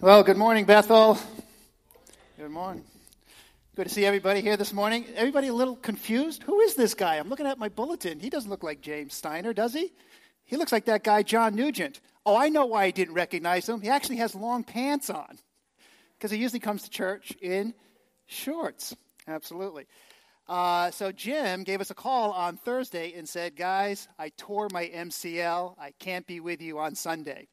Well, good morning, Bethel. Good morning. Good to see everybody here this morning. Everybody a little confused? Who is this guy? I'm looking at my bulletin. He doesn't look like James Steiner, does he? He looks like that guy, John Nugent. Oh, I know why I didn't recognize him. He actually has long pants on because he usually comes to church in shorts. Absolutely. Uh, so Jim gave us a call on Thursday and said, Guys, I tore my MCL. I can't be with you on Sunday.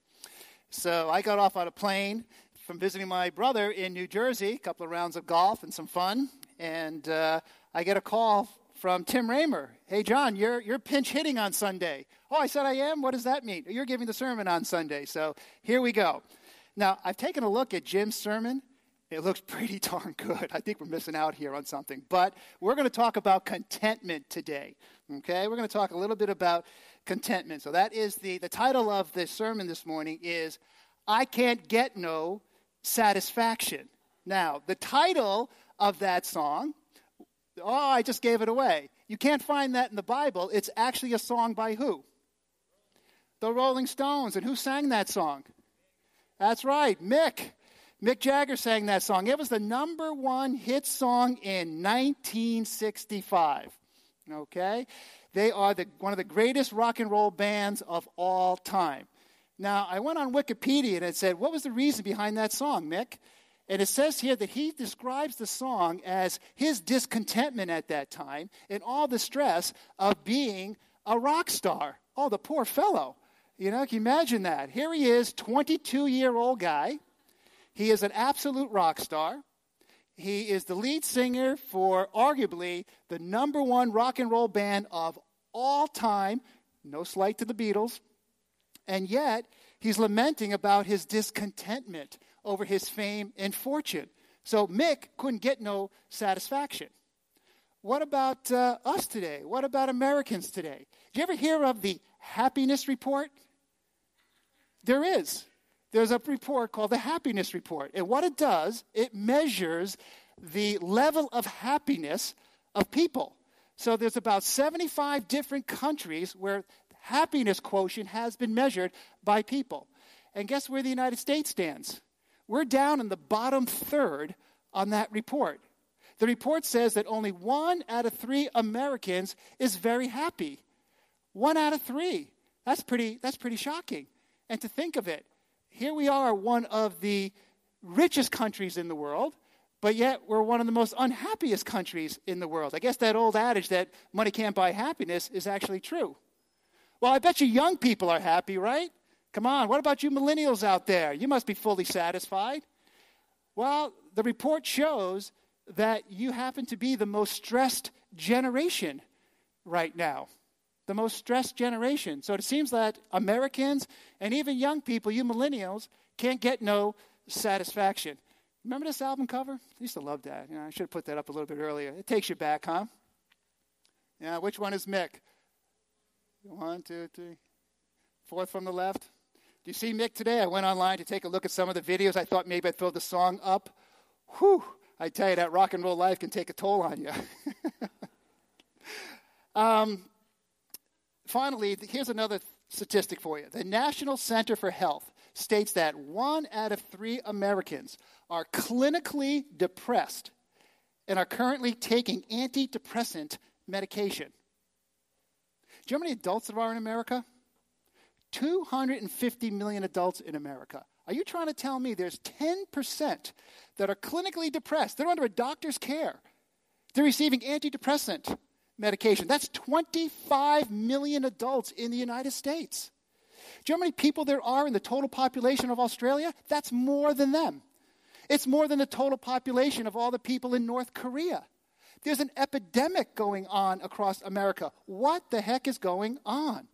So I got off on a plane from visiting my brother in New Jersey, a couple of rounds of golf and some fun. And uh, I get a call from Tim Raymer. Hey, John, you're, you're pinch hitting on Sunday. Oh, I said I am? What does that mean? You're giving the sermon on Sunday. So here we go. Now, I've taken a look at Jim's sermon. It looks pretty darn good. I think we're missing out here on something. But we're going to talk about contentment today. Okay? We're going to talk a little bit about contentment. So that is the, the title of the sermon this morning is I Can't Get No Satisfaction. Now, the title of that song, oh, I just gave it away. You can't find that in the Bible. It's actually a song by who? The Rolling Stones. And who sang that song? That's right, Mick. Mick Jagger sang that song. It was the number one hit song in 1965. Okay? They are the, one of the greatest rock and roll bands of all time. Now, I went on Wikipedia and it said, What was the reason behind that song, Mick? And it says here that he describes the song as his discontentment at that time and all the stress of being a rock star. Oh, the poor fellow. You know, can you imagine that? Here he is, 22 year old guy he is an absolute rock star. He is the lead singer for arguably the number one rock and roll band of all time. No slight to the Beatles. And yet, he's lamenting about his discontentment over his fame and fortune. So Mick couldn't get no satisfaction. What about uh, us today? What about Americans today? Did you ever hear of the happiness report? There is there's a report called the Happiness Report. And what it does, it measures the level of happiness of people. So there's about 75 different countries where happiness quotient has been measured by people. And guess where the United States stands? We're down in the bottom third on that report. The report says that only one out of three Americans is very happy. One out of three. That's pretty, that's pretty shocking. And to think of it, here we are, one of the richest countries in the world, but yet we're one of the most unhappiest countries in the world. I guess that old adage that money can't buy happiness is actually true. Well, I bet you young people are happy, right? Come on, what about you millennials out there? You must be fully satisfied. Well, the report shows that you happen to be the most stressed generation right now the most stressed generation. So it seems that Americans and even young people, you millennials, can't get no satisfaction. Remember this album cover? I used to love that. You know, I should have put that up a little bit earlier. It takes you back, huh? Yeah, which one is Mick? One, two, three. Fourth from the left. Do you see Mick today? I went online to take a look at some of the videos. I thought maybe I'd throw the song up. Whew, I tell you, that rock and roll life can take a toll on you. um, finally, here's another statistic for you. The National Center for Health states that one out of three Americans are clinically depressed and are currently taking antidepressant medication. Do you know how many adults there are in America? 250 million adults in America. Are you trying to tell me there's 10% that are clinically depressed? They're under a doctor's care. They're receiving antidepressant medication. That's 25 million adults in the United States. Do you know how many people there are in the total population of Australia? That's more than them. It's more than the total population of all the people in North Korea. There's an epidemic going on across America. What the heck is going on?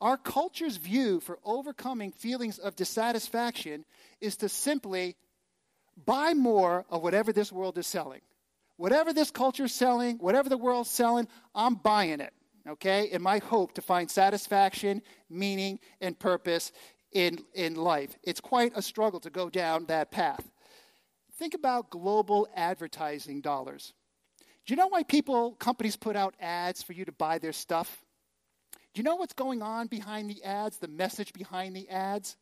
Our culture's view for overcoming feelings of dissatisfaction is to simply buy more of whatever this world is selling whatever this culture's selling, whatever the world's selling, I'm buying it, okay? In my hope to find satisfaction, meaning, and purpose in, in life. It's quite a struggle to go down that path. Think about global advertising dollars. Do you know why people, companies put out ads for you to buy their stuff? Do you know what's going on behind the ads, the message behind the ads?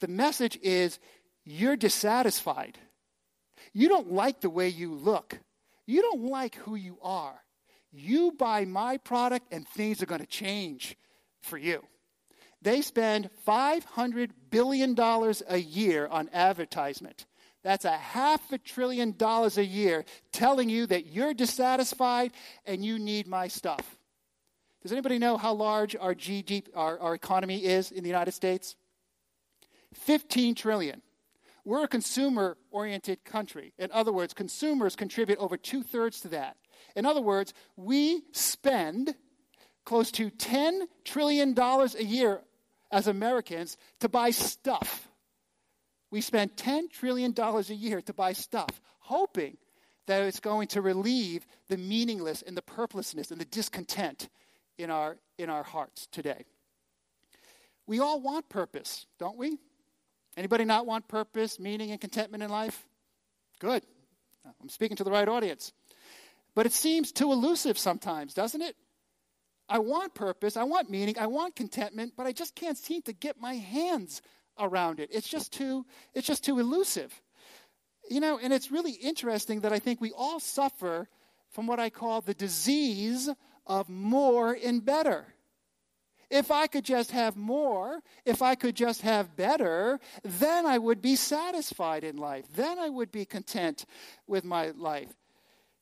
The message is you're dissatisfied. You don't like the way you look. You don't like who you are. You buy my product and things are going to change for you. They spend $500 billion a year on advertisement. That's a half a trillion dollars a year telling you that you're dissatisfied and you need my stuff. Does anybody know how large our, GDP, our, our economy is in the United States? 15 trillion. We're a consumer oriented country. In other words, consumers contribute over two thirds to that. In other words, we spend close to $10 trillion a year as Americans to buy stuff. We spend $10 trillion a year to buy stuff, hoping that it's going to relieve the meaningless and the purposelessness and the discontent in our, in our hearts today. We all want purpose, don't we? Anybody not want purpose, meaning, and contentment in life? Good. I'm speaking to the right audience. But it seems too elusive sometimes, doesn't it? I want purpose, I want meaning, I want contentment, but I just can't seem to get my hands around it. It's just too it's just too elusive. You know, and it's really interesting that I think we all suffer from what I call the disease of more and better. If I could just have more, if I could just have better, then I would be satisfied in life. Then I would be content with my life.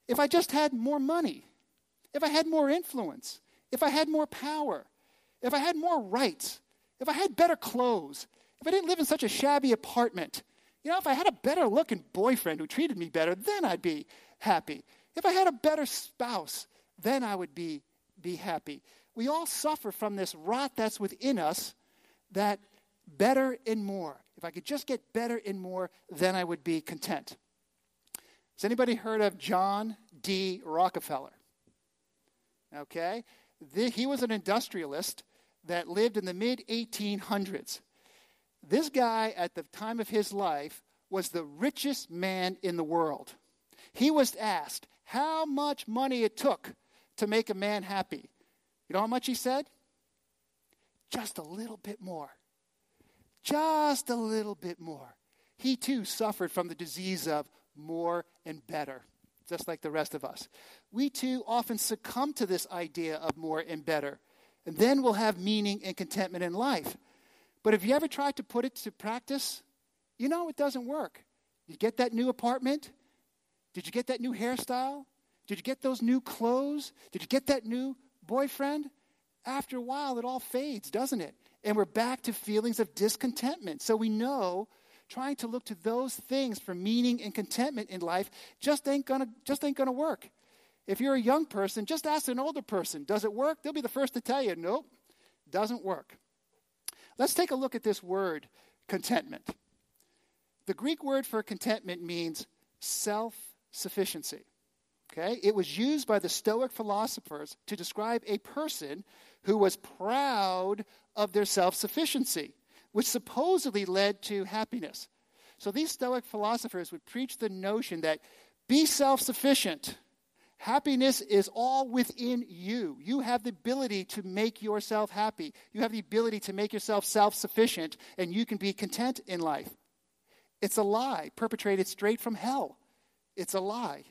If I just had more money, if I had more influence, if I had more power, if I had more rights, if I had better clothes, if I didn't live in such a shabby apartment, you know, if I had a better looking boyfriend who treated me better, then I'd be happy. If I had a better spouse, then I would be, be happy we all suffer from this rot that's within us that better and more. If I could just get better and more, then I would be content. Has anybody heard of John D. Rockefeller? Okay. The, he was an industrialist that lived in the mid 1800s. This guy, at the time of his life, was the richest man in the world. He was asked how much money it took to make a man happy. You know how much he said? Just a little bit more. Just a little bit more. He too suffered from the disease of more and better, just like the rest of us. We too often succumb to this idea of more and better, and then we'll have meaning and contentment in life. But have you ever tried to put it to practice? You know it doesn't work. You get that new apartment? Did you get that new hairstyle? Did you get those new clothes? Did you get that new boyfriend, after a while it all fades, doesn't it? And we're back to feelings of discontentment. So we know trying to look to those things for meaning and contentment in life just ain't gonna just ain't gonna work. If you're a young person, just ask an older person, does it work? They'll be the first to tell you, nope, doesn't work. Let's take a look at this word, contentment. The Greek word for contentment means self sufficiency. Okay? It was used by the Stoic philosophers to describe a person who was proud of their self sufficiency, which supposedly led to happiness. So these Stoic philosophers would preach the notion that be self sufficient. Happiness is all within you. You have the ability to make yourself happy. You have the ability to make yourself self sufficient, and you can be content in life. It's a lie perpetrated straight from hell. It's a lie.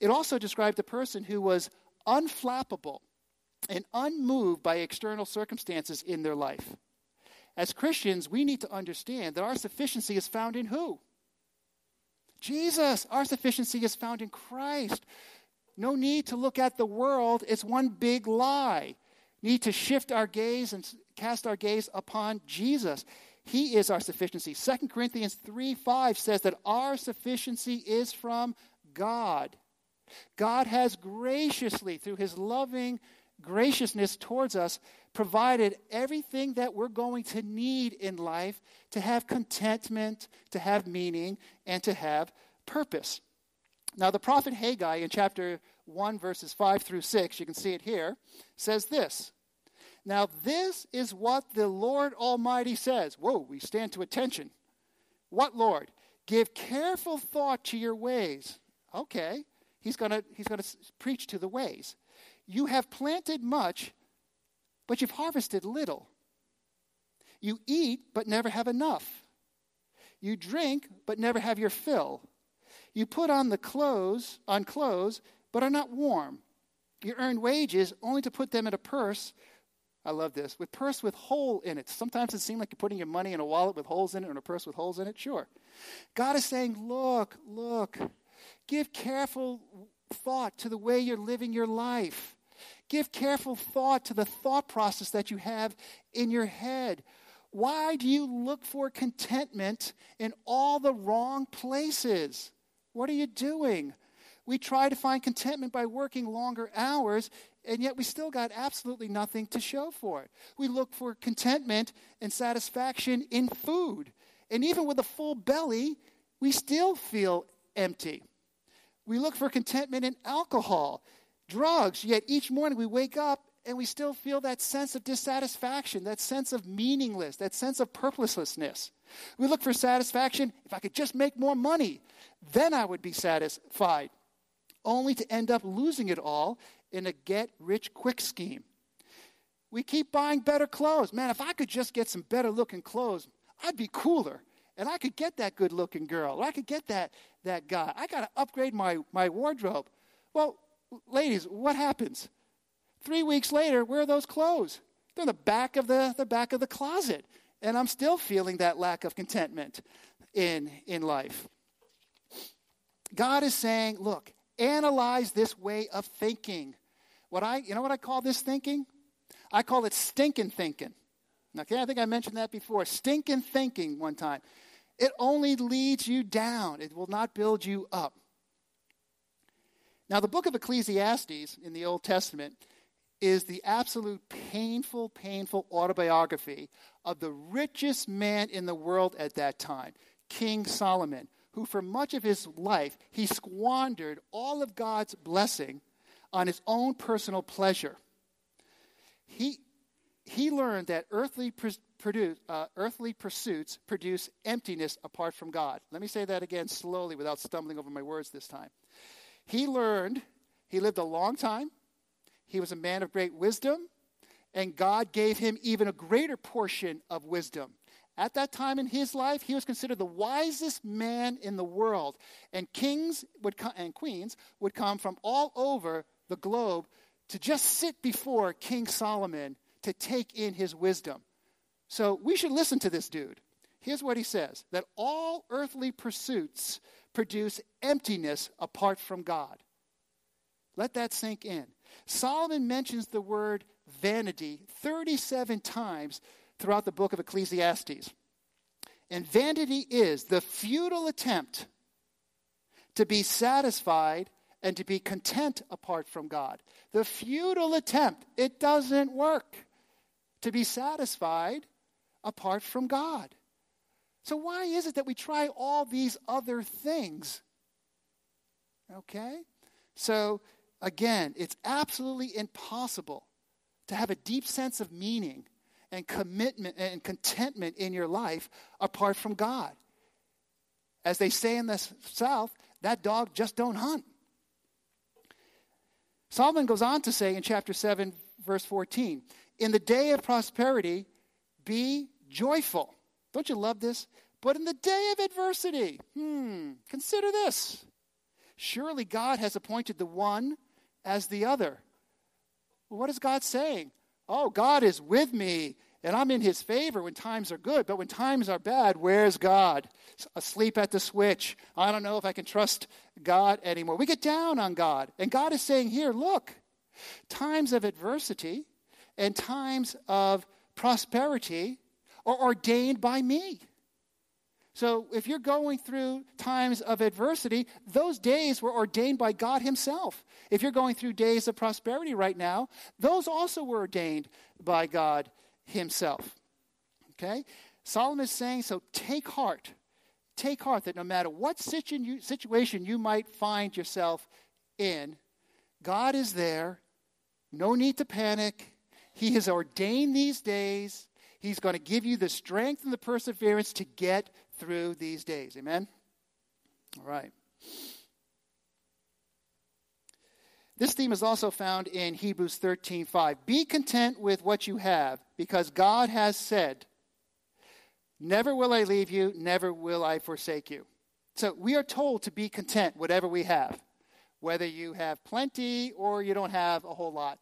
It also described a person who was unflappable and unmoved by external circumstances in their life. As Christians, we need to understand that our sufficiency is found in who? Jesus. Our sufficiency is found in Christ. No need to look at the world, it's one big lie. Need to shift our gaze and cast our gaze upon Jesus. He is our sufficiency. 2 Corinthians 3 5 says that our sufficiency is from God. God has graciously, through his loving graciousness towards us, provided everything that we're going to need in life to have contentment, to have meaning, and to have purpose. Now, the prophet Haggai in chapter 1, verses 5 through 6, you can see it here, says this. Now, this is what the Lord Almighty says. Whoa, we stand to attention. What, Lord? Give careful thought to your ways. Okay. He's going to he's going to preach to the ways. You have planted much, but you've harvested little. You eat, but never have enough. You drink, but never have your fill. You put on the clothes, on clothes, but are not warm. You earn wages only to put them in a purse. I love this. With purse with hole in it. Sometimes it seems like you're putting your money in a wallet with holes in it or a purse with holes in it. Sure. God is saying, look, look, give careful thought to the way you're living your life. Give careful thought to the thought process that you have in your head. Why do you look for contentment in all the wrong places? What are you doing? We try to find contentment by working longer hours, and yet we still got absolutely nothing to show for it. We look for contentment and satisfaction in food. And even with a full belly, we still feel empty. We look for contentment in alcohol, drugs, yet each morning we wake up and we still feel that sense of dissatisfaction, that sense of meaningless, that sense of purposelessness. We look for satisfaction. If I could just make more money, then I would be satisfied, only to end up losing it all in a get rich quick scheme. We keep buying better clothes. Man, if I could just get some better looking clothes, I'd be cooler. And I could get that good looking girl, or I could get that, that guy. I got to upgrade my, my wardrobe. Well, ladies, what happens? Three weeks later, where are those clothes? They're in the back of the, the back of the closet. And I'm still feeling that lack of contentment in, in life. God is saying, look, analyze this way of thinking. What I, you know what I call this thinking? I call it stinking thinking. Okay, I think I mentioned that before. Stinking thinking one time. It only leads you down, it will not build you up. Now, the book of Ecclesiastes in the Old Testament is the absolute painful, painful autobiography of the richest man in the world at that time, King Solomon, who for much of his life he squandered all of God's blessing on his own personal pleasure. He, he learned that earthly, produce, uh, earthly pursuits produce emptiness apart from God. Let me say that again slowly without stumbling over my words this time. He learned, he lived a long time, he was a man of great wisdom, and God gave him even a greater portion of wisdom. At that time in his life, he was considered the wisest man in the world, and kings would co- and queens would come from all over the globe to just sit before King Solomon to take in his wisdom. So we should listen to this dude. Here's what he says that all earthly pursuits produce emptiness apart from God. Let that sink in. Solomon mentions the word vanity 37 times throughout the book of Ecclesiastes. And vanity is the futile attempt to be satisfied and to be content apart from God. The futile attempt, it doesn't work to be satisfied apart from God. So, why is it that we try all these other things? Okay? So, again, it's absolutely impossible to have a deep sense of meaning and commitment and contentment in your life apart from God. As they say in the South, that dog just don't hunt. Solomon goes on to say in chapter 7, verse 14, In the day of prosperity, be joyful. Don't you love this? But in the day of adversity, hmm, consider this. Surely God has appointed the one as the other. Well, what is God saying? Oh, God is with me and I'm in his favor when times are good, but when times are bad, where's God? Asleep at the switch. I don't know if I can trust God anymore. We get down on God. And God is saying here, look, times of adversity and times of prosperity are ordained by me. So if you're going through times of adversity, those days were ordained by God Himself. If you're going through days of prosperity right now, those also were ordained by God Himself. Okay? Solomon is saying, so take heart. Take heart that no matter what situation you might find yourself in, God is there. No need to panic. He has ordained these days. He's going to give you the strength and the perseverance to get through these days. Amen? All right. This theme is also found in Hebrews 13:5. Be content with what you have, because God has said, Never will I leave you, never will I forsake you. So we are told to be content, whatever we have, whether you have plenty or you don't have a whole lot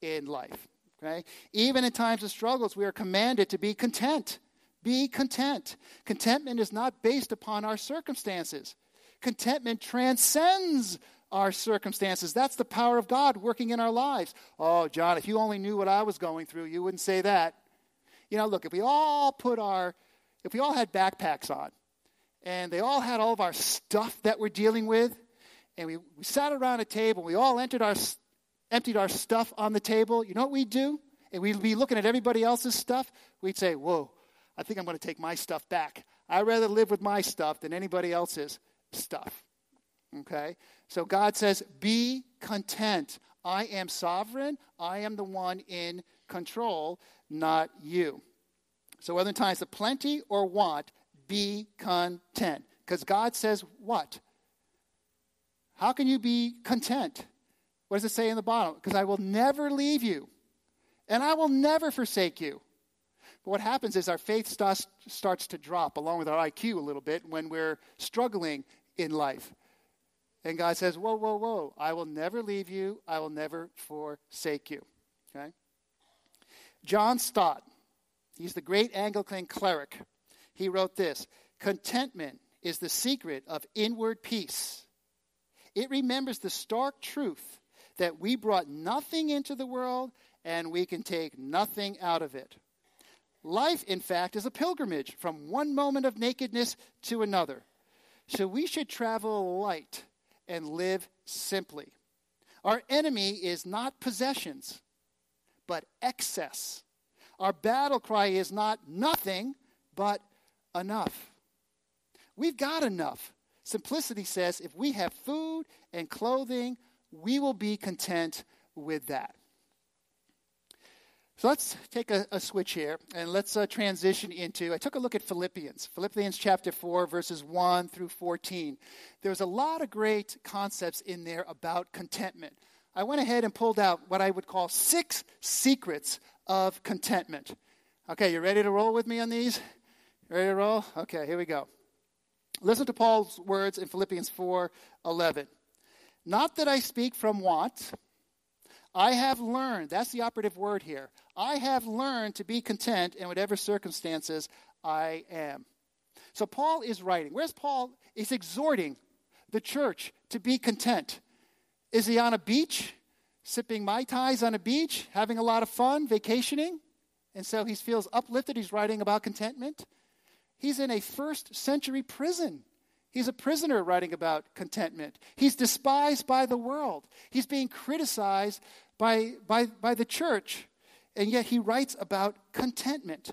in life. Okay? Even in times of struggles, we are commanded to be content. Be content. Contentment is not based upon our circumstances. Contentment transcends our circumstances. That's the power of God working in our lives. Oh, John, if you only knew what I was going through, you wouldn't say that. You know, look, if we all put our, if we all had backpacks on, and they all had all of our stuff that we're dealing with, and we, we sat around a table, we all entered our, emptied our stuff on the table, you know what we'd do? And we'd be looking at everybody else's stuff. We'd say, Whoa, I think I'm going to take my stuff back. I'd rather live with my stuff than anybody else's stuff. Okay? So God says, Be content. I am sovereign. I am the one in control, not you. So, whether in times of plenty or want, be content. Because God says, What? How can you be content? What does it say in the bottom? Because I will never leave you, and I will never forsake you. But what happens is our faith starts, starts to drop along with our IQ a little bit when we're struggling in life. And God says, Whoa, whoa, whoa, I will never leave you, I will never forsake you. Okay? John Stott, he's the great Anglican cleric. He wrote this Contentment is the secret of inward peace. It remembers the stark truth that we brought nothing into the world and we can take nothing out of it. Life, in fact, is a pilgrimage from one moment of nakedness to another. So we should travel light and live simply. Our enemy is not possessions, but excess. Our battle cry is not nothing, but enough. We've got enough. Simplicity says if we have food and clothing, we will be content with that. So let's take a, a switch here and let's uh, transition into. I took a look at Philippians, Philippians chapter 4, verses 1 through 14. There's a lot of great concepts in there about contentment. I went ahead and pulled out what I would call six secrets of contentment. Okay, you ready to roll with me on these? Ready to roll? Okay, here we go. Listen to Paul's words in Philippians 4 11. Not that I speak from want I have learned, that's the operative word here. I have learned to be content in whatever circumstances I am. So Paul is writing. Where's Paul? He's exhorting the church to be content. Is he on a beach, sipping Mai Tais on a beach, having a lot of fun, vacationing? And so he feels uplifted. He's writing about contentment. He's in a first century prison. He's a prisoner writing about contentment. He's despised by the world. He's being criticized by, by, by the church, and yet he writes about contentment.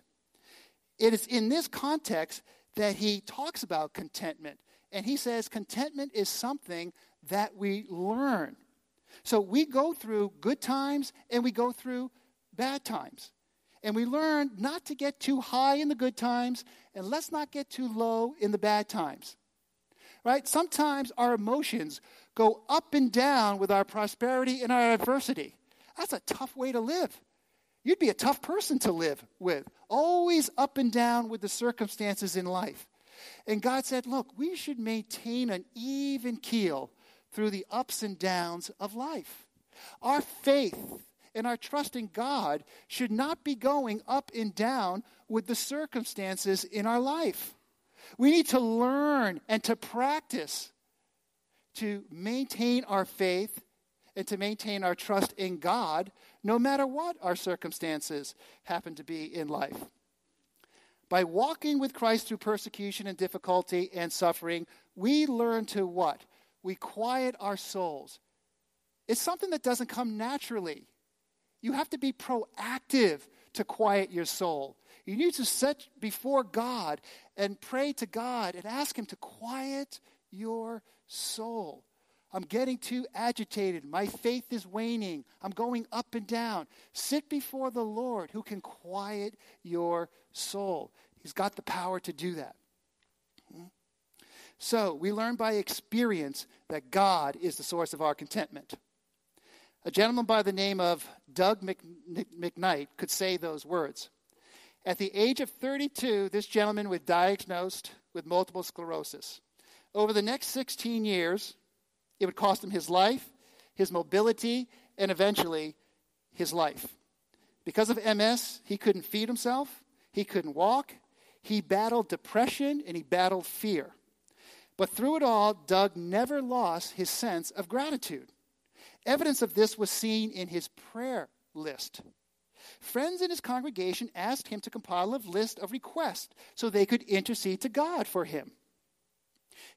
It is in this context that he talks about contentment. And he says contentment is something that we learn. So we go through good times and we go through bad times. And we learn not to get too high in the good times and let's not get too low in the bad times. Right? Sometimes our emotions go up and down with our prosperity and our adversity. That's a tough way to live. You'd be a tough person to live with, always up and down with the circumstances in life. And God said, Look, we should maintain an even keel through the ups and downs of life. Our faith and our trust in God should not be going up and down with the circumstances in our life. We need to learn and to practice to maintain our faith and to maintain our trust in God no matter what our circumstances happen to be in life. By walking with Christ through persecution and difficulty and suffering, we learn to what? We quiet our souls. It's something that doesn't come naturally. You have to be proactive to quiet your soul. You need to sit before God and pray to God and ask Him to quiet your soul. I'm getting too agitated. My faith is waning. I'm going up and down. Sit before the Lord who can quiet your soul. He's got the power to do that. Hmm? So, we learn by experience that God is the source of our contentment. A gentleman by the name of Doug McKnight could say those words. At the age of 32, this gentleman was diagnosed with multiple sclerosis. Over the next 16 years, it would cost him his life, his mobility, and eventually his life. Because of MS, he couldn't feed himself, he couldn't walk, he battled depression, and he battled fear. But through it all, Doug never lost his sense of gratitude. Evidence of this was seen in his prayer list. Friends in his congregation asked him to compile a list of requests so they could intercede to God for him.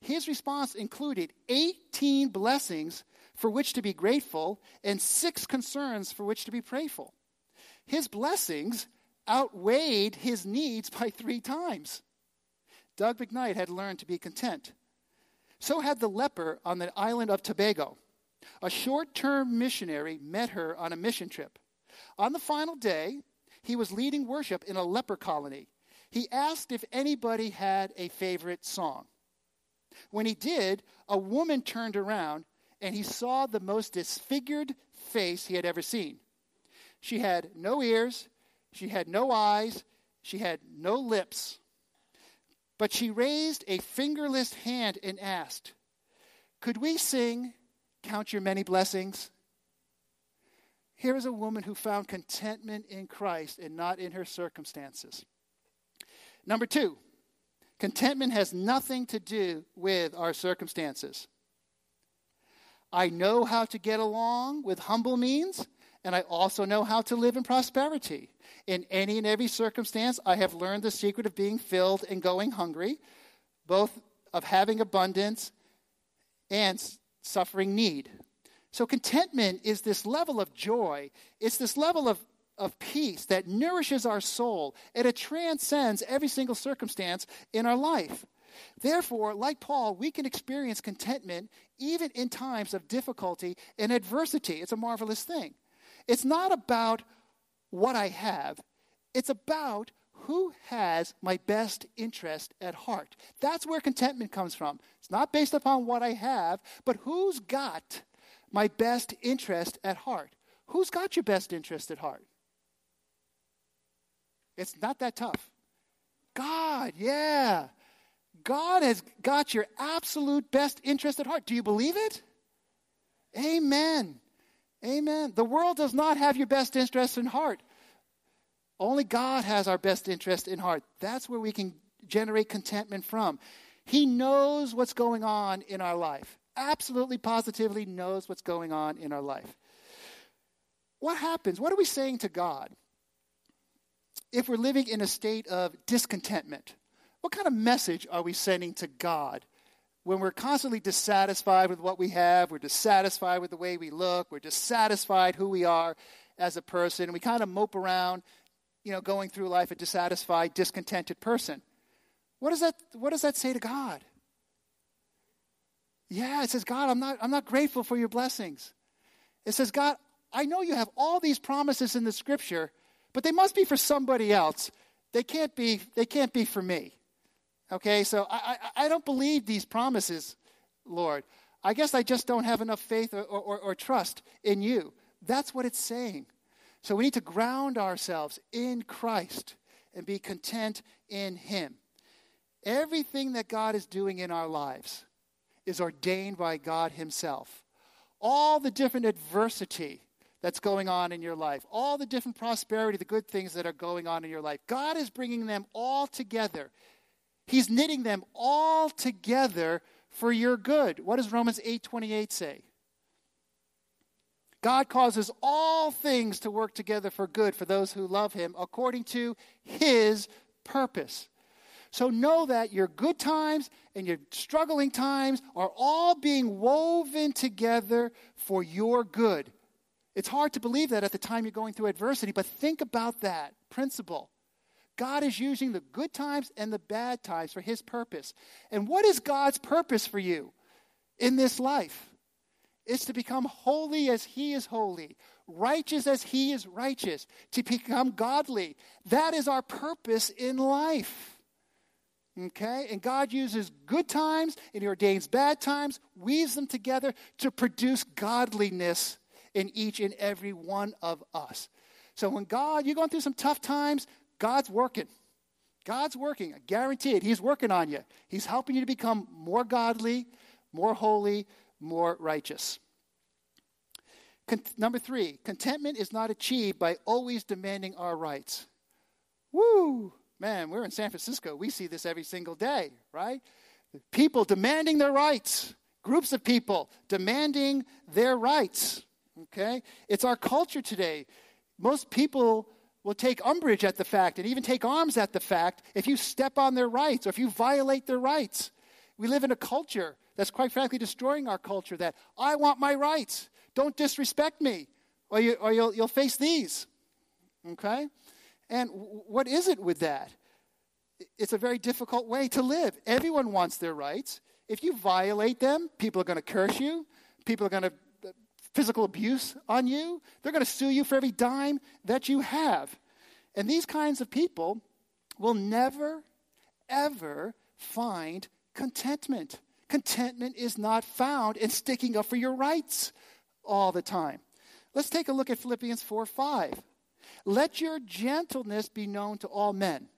His response included 18 blessings for which to be grateful and six concerns for which to be prayerful. His blessings outweighed his needs by three times. Doug McKnight had learned to be content. So had the leper on the island of Tobago. A short term missionary met her on a mission trip. On the final day, he was leading worship in a leper colony. He asked if anybody had a favorite song. When he did, a woman turned around and he saw the most disfigured face he had ever seen. She had no ears, she had no eyes, she had no lips. But she raised a fingerless hand and asked, Could we sing, Count Your Many Blessings? Here is a woman who found contentment in Christ and not in her circumstances. Number two, contentment has nothing to do with our circumstances. I know how to get along with humble means, and I also know how to live in prosperity. In any and every circumstance, I have learned the secret of being filled and going hungry, both of having abundance and suffering need. So, contentment is this level of joy, it's this level of, of peace that nourishes our soul, and it transcends every single circumstance in our life. Therefore, like Paul, we can experience contentment even in times of difficulty and adversity. It's a marvelous thing. It's not about what I have, it's about who has my best interest at heart. That's where contentment comes from. It's not based upon what I have, but who's got my best interest at heart. Who's got your best interest at heart? It's not that tough. God, yeah. God has got your absolute best interest at heart. Do you believe it? Amen. Amen. The world does not have your best interest in heart. Only God has our best interest in heart. That's where we can generate contentment from. He knows what's going on in our life. Absolutely, positively knows what's going on in our life. What happens? What are we saying to God if we're living in a state of discontentment? What kind of message are we sending to God when we're constantly dissatisfied with what we have, we're dissatisfied with the way we look, we're dissatisfied who we are as a person, we kind of mope around, you know, going through life a dissatisfied, discontented person. What does that, what does that say to God? Yeah, it says, God, I'm not, I'm not grateful for your blessings. It says, God, I know you have all these promises in the scripture, but they must be for somebody else. They can't be, they can't be for me. Okay, so I, I, I don't believe these promises, Lord. I guess I just don't have enough faith or, or, or trust in you. That's what it's saying. So we need to ground ourselves in Christ and be content in Him. Everything that God is doing in our lives is ordained by God Himself. All the different adversity that's going on in your life, all the different prosperity, the good things that are going on in your life, God is bringing them all together He's knitting them all together for your good. What does Romans 8:28 say? God causes all things to work together for good for those who love him according to his purpose. So know that your good times and your struggling times are all being woven together for your good. It's hard to believe that at the time you're going through adversity, but think about that principle. God is using the good times and the bad times for His purpose. And what is God's purpose for you in this life? It's to become holy as He is holy, righteous as He is righteous, to become godly. That is our purpose in life. Okay? And God uses good times and He ordains bad times, weaves them together to produce godliness in each and every one of us. So when God, you're going through some tough times, God's working. God's working. I guarantee it. He's working on you. He's helping you to become more godly, more holy, more righteous. Con- number three, contentment is not achieved by always demanding our rights. Woo! Man, we're in San Francisco. We see this every single day, right? People demanding their rights, groups of people demanding their rights. Okay? It's our culture today. Most people will take umbrage at the fact and even take arms at the fact if you step on their rights or if you violate their rights. We live in a culture that's quite frankly destroying our culture that I want my rights. Don't disrespect me, or, you, or you'll, you'll face these. Okay? And what is it with that? It's a very difficult way to live. Everyone wants their rights. If you violate them, people are going to curse you. People are going to uh, physical abuse on you. They're going to sue you for every dime that you have. And these kinds of people will never, ever find contentment. Contentment is not found in sticking up for your rights all the time. Let's take a look at Philippians 4 5. Let your gentleness be known to all men.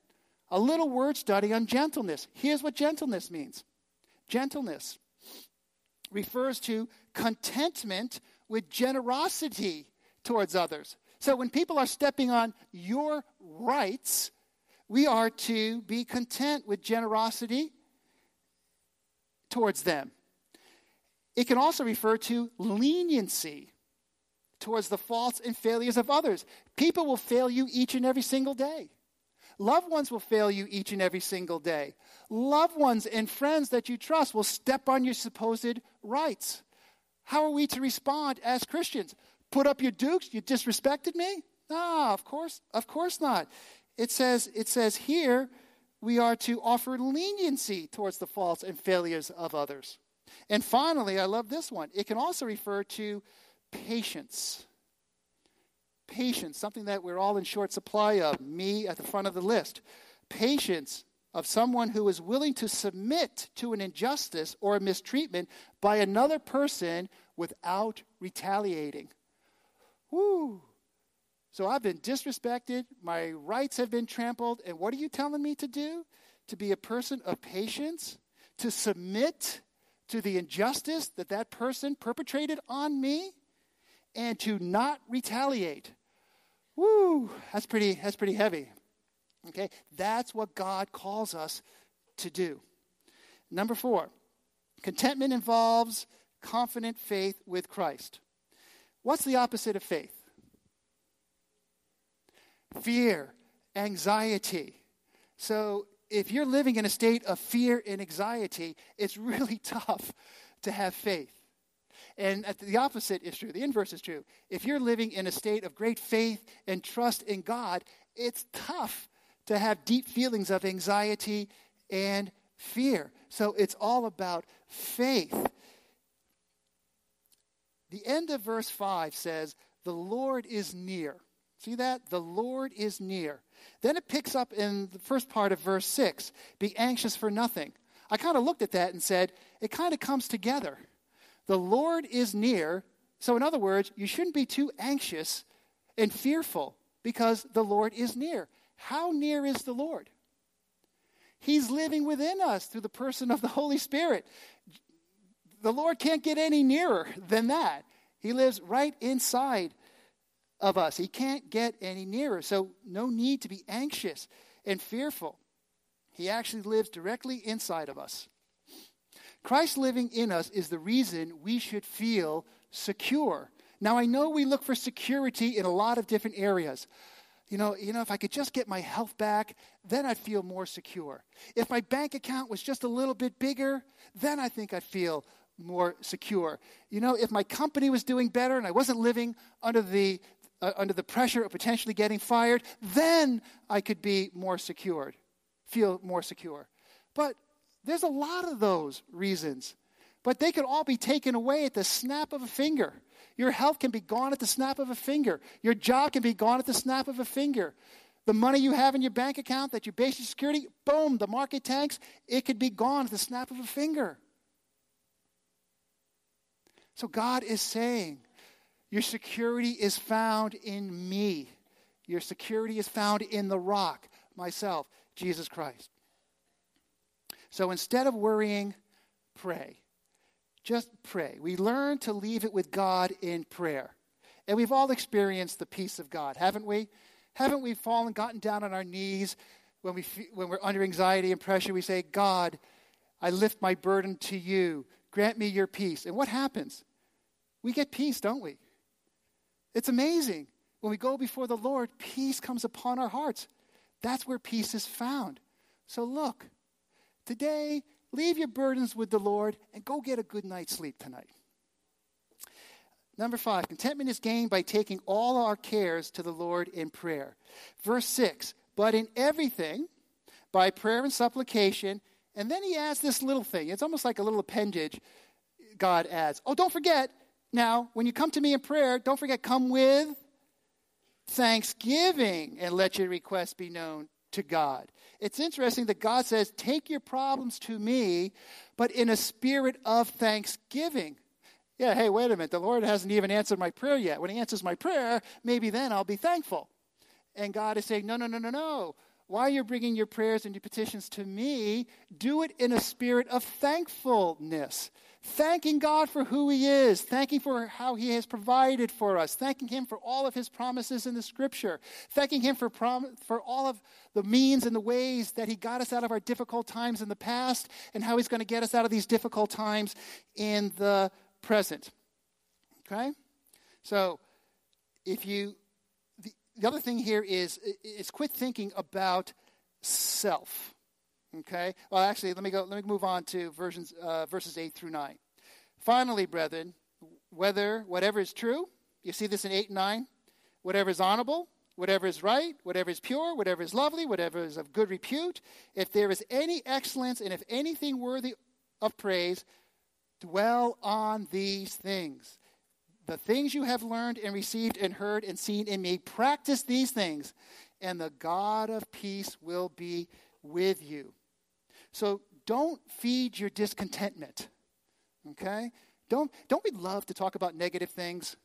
A little word study on gentleness. Here's what gentleness means gentleness refers to contentment with generosity towards others. So when people are stepping on your rights, we are to be content with generosity towards them. It can also refer to leniency towards the faults and failures of others. People will fail you each and every single day. Loved ones will fail you each and every single day. Loved ones and friends that you trust will step on your supposed rights. How are we to respond as Christians? Put up your dukes? You disrespected me? No, of course, of course not. It says, it says here, we are to offer leniency towards the faults and failures of others. And finally, I love this one. It can also refer to patience. Patience, something that we're all in short supply of, me at the front of the list. Patience of someone who is willing to submit to an injustice or a mistreatment by another person without retaliating. Woo! So I've been disrespected, my rights have been trampled, and what are you telling me to do? To be a person of patience? To submit to the injustice that that person perpetrated on me? And to not retaliate? Woo, that's pretty, that's pretty heavy. Okay, that's what God calls us to do. Number four, contentment involves confident faith with Christ. What's the opposite of faith? Fear, anxiety. So, if you're living in a state of fear and anxiety, it's really tough to have faith. And the opposite is true. The inverse is true. If you're living in a state of great faith and trust in God, it's tough to have deep feelings of anxiety and fear. So it's all about faith. The end of verse 5 says, The Lord is near. See that? The Lord is near. Then it picks up in the first part of verse 6 Be anxious for nothing. I kind of looked at that and said, It kind of comes together. The Lord is near. So, in other words, you shouldn't be too anxious and fearful because the Lord is near. How near is the Lord? He's living within us through the person of the Holy Spirit. The Lord can't get any nearer than that. He lives right inside of us. He can't get any nearer. So, no need to be anxious and fearful. He actually lives directly inside of us. Christ living in us is the reason we should feel secure. Now, I know we look for security in a lot of different areas. You know, you know, if I could just get my health back, then I'd feel more secure. If my bank account was just a little bit bigger, then I think I'd feel more secure. You know, if my company was doing better and I wasn't living under the uh, under the pressure of potentially getting fired, then I could be more secured, feel more secure. But there's a lot of those reasons, but they could all be taken away at the snap of a finger. Your health can be gone at the snap of a finger. Your job can be gone at the snap of a finger. The money you have in your bank account that you base your security, boom, the market tanks, it could be gone at the snap of a finger. So God is saying, Your security is found in me. Your security is found in the rock. myself, Jesus Christ. So instead of worrying, pray. Just pray. We learn to leave it with God in prayer. And we've all experienced the peace of God, haven't we? Haven't we fallen, gotten down on our knees when, we, when we're under anxiety and pressure? We say, God, I lift my burden to you. Grant me your peace. And what happens? We get peace, don't we? It's amazing. When we go before the Lord, peace comes upon our hearts. That's where peace is found. So look, today, leave your burdens with the Lord and go get a good night's sleep tonight. Number five, contentment is gained by taking all our cares to the Lord in prayer. Verse six, but in everything, by prayer and supplication, and then he adds this little thing. It's almost like a little appendage God adds. Oh, don't forget, now, when you come to me in prayer, don't forget, come with thanksgiving and let your requests be known to God. It's interesting that God says, Take your problems to me, but in a spirit of thanksgiving. Yeah, hey, wait a minute. The Lord hasn't even answered my prayer yet. When He answers my prayer, maybe then I'll be thankful. And God is saying, No, no, no, no, no. While you're bringing your prayers and your petitions to me, do it in a spirit of thankfulness thanking God for who He is, thanking for how He has provided for us, thanking Him for all of His promises in the Scripture, thanking Him for, prom- for all of the means and the ways that He got us out of our difficult times in the past and how He's going to get us out of these difficult times in the present. Okay? So, if you, the, the other thing here is, is quit thinking about self. Okay? Well, actually, let me go. Let me move on to versions, uh, verses eight through nine. Finally, brethren, whether whatever is true, you see this in eight and nine. Whatever is honorable, whatever is right, whatever is pure, whatever is lovely, whatever is of good repute, if there is any excellence and if anything worthy of praise, dwell on these things. The things you have learned and received and heard and seen in me, practice these things, and the God of peace will be with you. So don't feed your discontentment. Okay? Don't, don't we love to talk about negative things?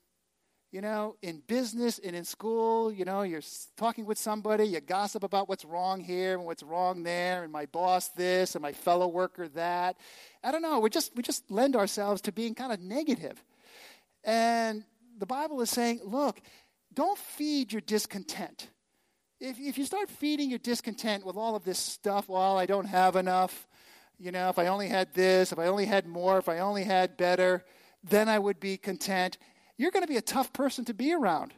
You know, in business and in school, you know, you're talking with somebody, you gossip about what's wrong here and what's wrong there, and my boss this and my fellow worker that. I don't know. We just we just lend ourselves to being kind of negative. And the Bible is saying, look, don't feed your discontent if, if you start feeding your discontent with all of this stuff, well, I don't have enough, you know, if I only had this, if I only had more, if I only had better, then I would be content. You're going to be a tough person to be around.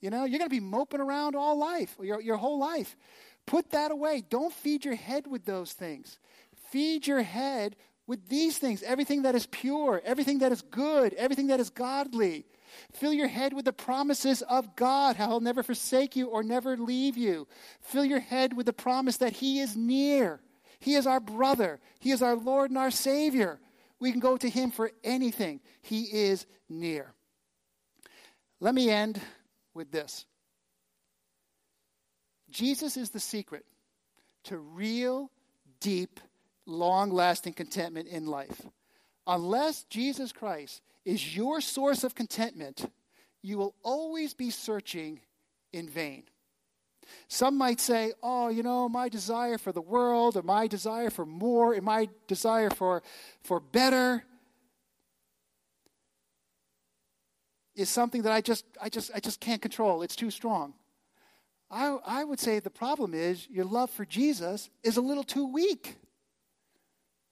You know, you're going to be moping around all life, your, your whole life. Put that away. Don't feed your head with those things. Feed your head with these things everything that is pure, everything that is good, everything that is godly. Fill your head with the promises of God, how He'll never forsake you or never leave you. Fill your head with the promise that He is near. He is our brother, He is our Lord and our Savior. We can go to Him for anything. He is near. Let me end with this Jesus is the secret to real, deep, long lasting contentment in life. Unless Jesus Christ is your source of contentment, you will always be searching in vain. Some might say, oh, you know, my desire for the world, or my desire for more, or my desire for, for better is something that I just, I, just, I just can't control. It's too strong. I, I would say the problem is your love for Jesus is a little too weak.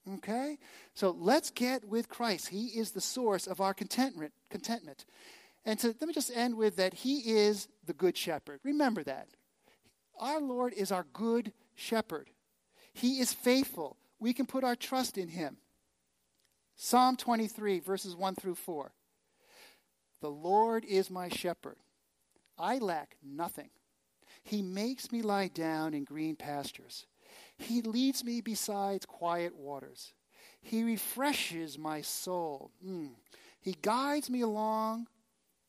Okay? So let's get with Christ. He is the source of our contentment. contentment. And so let me just end with that He is the good shepherd. Remember that. Our Lord is our good shepherd. He is faithful. We can put our trust in Him. Psalm 23, verses 1 through 4. The Lord is my shepherd. I lack nothing. He makes me lie down in green pastures. He leads me beside quiet waters. He refreshes my soul. Mm. He guides me along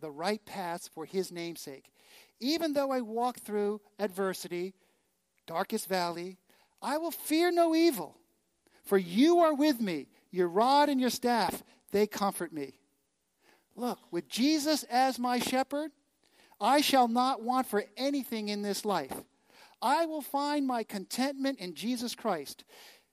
the right paths for his namesake. Even though I walk through adversity, darkest valley, I will fear no evil. For you are with me. Your rod and your staff, they comfort me. Look, with Jesus as my shepherd, I shall not want for anything in this life. I will find my contentment in Jesus Christ.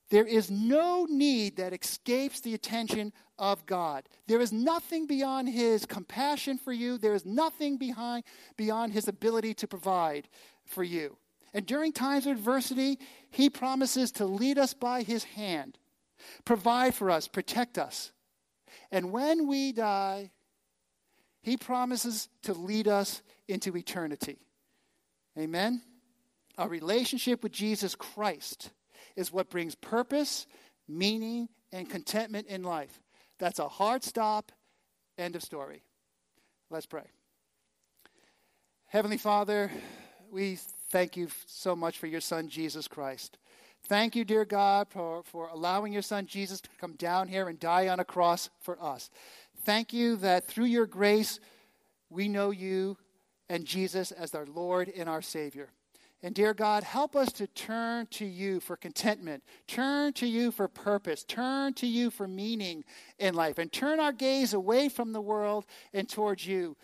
There is no need that escapes the attention of God. There is nothing beyond His compassion for you. There is nothing behind, beyond His ability to provide for you. And during times of adversity, He promises to lead us by His hand, provide for us, protect us. And when we die, He promises to lead us into eternity. Amen? Our relationship with Jesus Christ is what brings purpose, meaning, and contentment in life. That's a hard stop. End of story. Let's pray. Heavenly Father, we thank you so much for your Son, Jesus Christ. Thank you, dear God, for, for allowing your Son, Jesus, to come down here and die on a cross for us. Thank you that through your grace, we know you and Jesus as our Lord and our Savior. And dear God, help us to turn to you for contentment, turn to you for purpose, turn to you for meaning in life, and turn our gaze away from the world and towards you,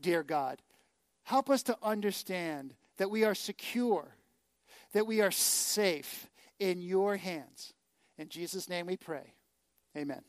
dear God. Help us to understand that we are secure, that we are safe in your hands. In Jesus' name we pray. Amen.